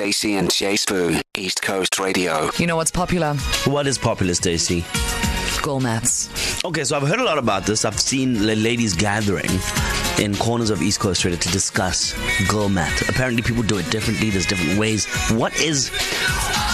Stacey and J Sbu, East Coast Radio. You know what's popular? What is popular, Stacey? Girl maths. Okay, so I've heard a lot about this. I've seen la- ladies gathering in corners of East Coast Radio to discuss girl math. Apparently, people do it differently. There's different ways. What is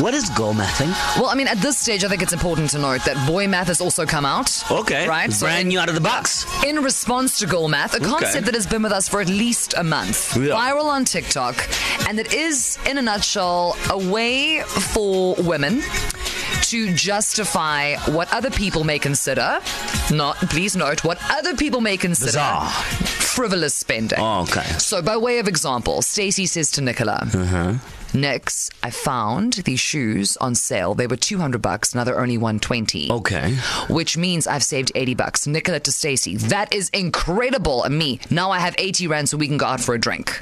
what is girl mathing? Well, I mean, at this stage, I think it's important to note that boy math has also come out. Okay, Right? So brand in- new out of the box. In response to girl math, a concept that has been with us for at least a month, Yeah. viral on TikTok, and it is, in a nutshell, a way for women to justify what other people may consider, not, please note, what other people may consider Bizarre. frivolous spending. Oh, okay. So, by way of example, Stacey says to Nicola, Uh-huh. Nix, I found these shoes on sale. They were 200 bucks, now they're only 120 Okay. which means I've saved 80 bucks. Nicola to Stacey, that is incredible. And me, now I have 80 rand so we can go out for a drink.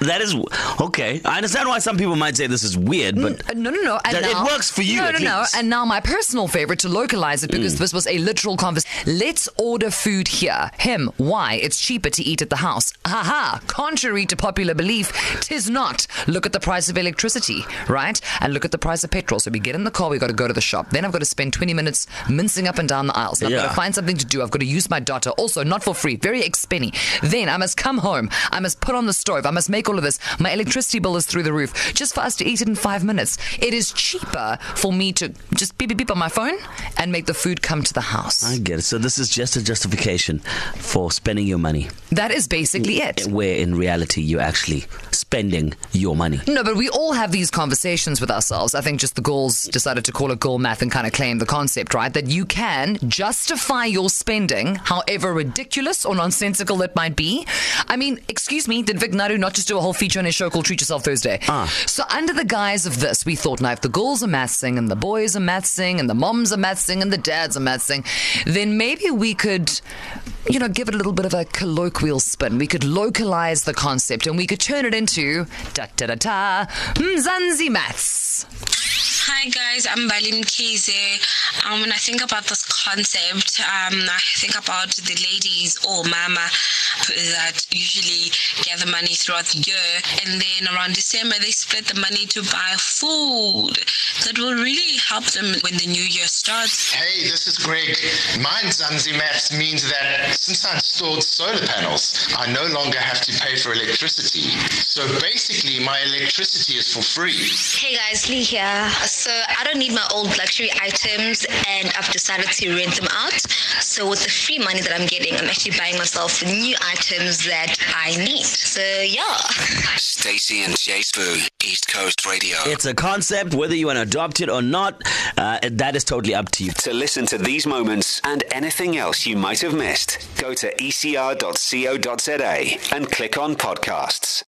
That is okay. I understand why some people might say this is weird, but Uh, No, no, no. And That- it works for you No, no, no. Mm. And now my personal favorite to localize it because this was a literal conversation. Let's order food here. Him. Why? It's cheaper to eat at the house. Haha. Contrary to popular belief, tis not. Look at the price of electricity, right? And look at the price of petrol. So we get in the car, we got to go to the shop. Then I've got to spend 20 minutes mincing up and down the aisles. I've got to find something to do. I've got to use my data. Also, not for free. Very expenny. Then I must come home. I must put on the stove. I must make all of this. My electricity bill is through the roof. Just for us to eat it in five minutes. It is cheaper for me to just beep beep beep on my phone and make the food come to the house. I get it. So this is just a justification for spending your money, that is basically it. where in reality you're actually spending your money. No, but we all have these conversations with ourselves. I think just the girls decided to call it girl math and kind of claim the concept, right? That you can justify your spending, however ridiculous or nonsensical it might be. I mean, excuse me, did Vic Naidoo not just do a whole feature on his show called Treat Yourself Thursday? Ah. So under the guise of this, we thought, now if the girls are mathsing and the boys are mathsing and the moms are mathsing and the dads are mathsing, then maybe we could, you know, give it a little bit of a colloquial spin. We could localize the concept and we could turn it into da da da da Mzansi maths. Hi guys, I'm Balim Kize. Um, when I think about this concept, um, I think about the ladies or mama that usually gather money throughout the year, and then around December they split the money to buy food. That will really help them when the new year starts. Hey, this is Greg. Mzansi Maths means that since I installed solar panels, I no longer have to pay for electricity. So basically, my electricity is for free. Hey guys, Lee here. So I don't need my old luxury items and I've decided to rent them out. So with the free money that I'm getting, I'm actually buying myself new items that I need. So yeah. Stacey and J Sbu, East Coast Radio. It's a concept, whether you want to adopt it or not, uh, that is totally up to you. To listen to these moments and anything else you might have missed, go to ecr.co.za and click on podcasts.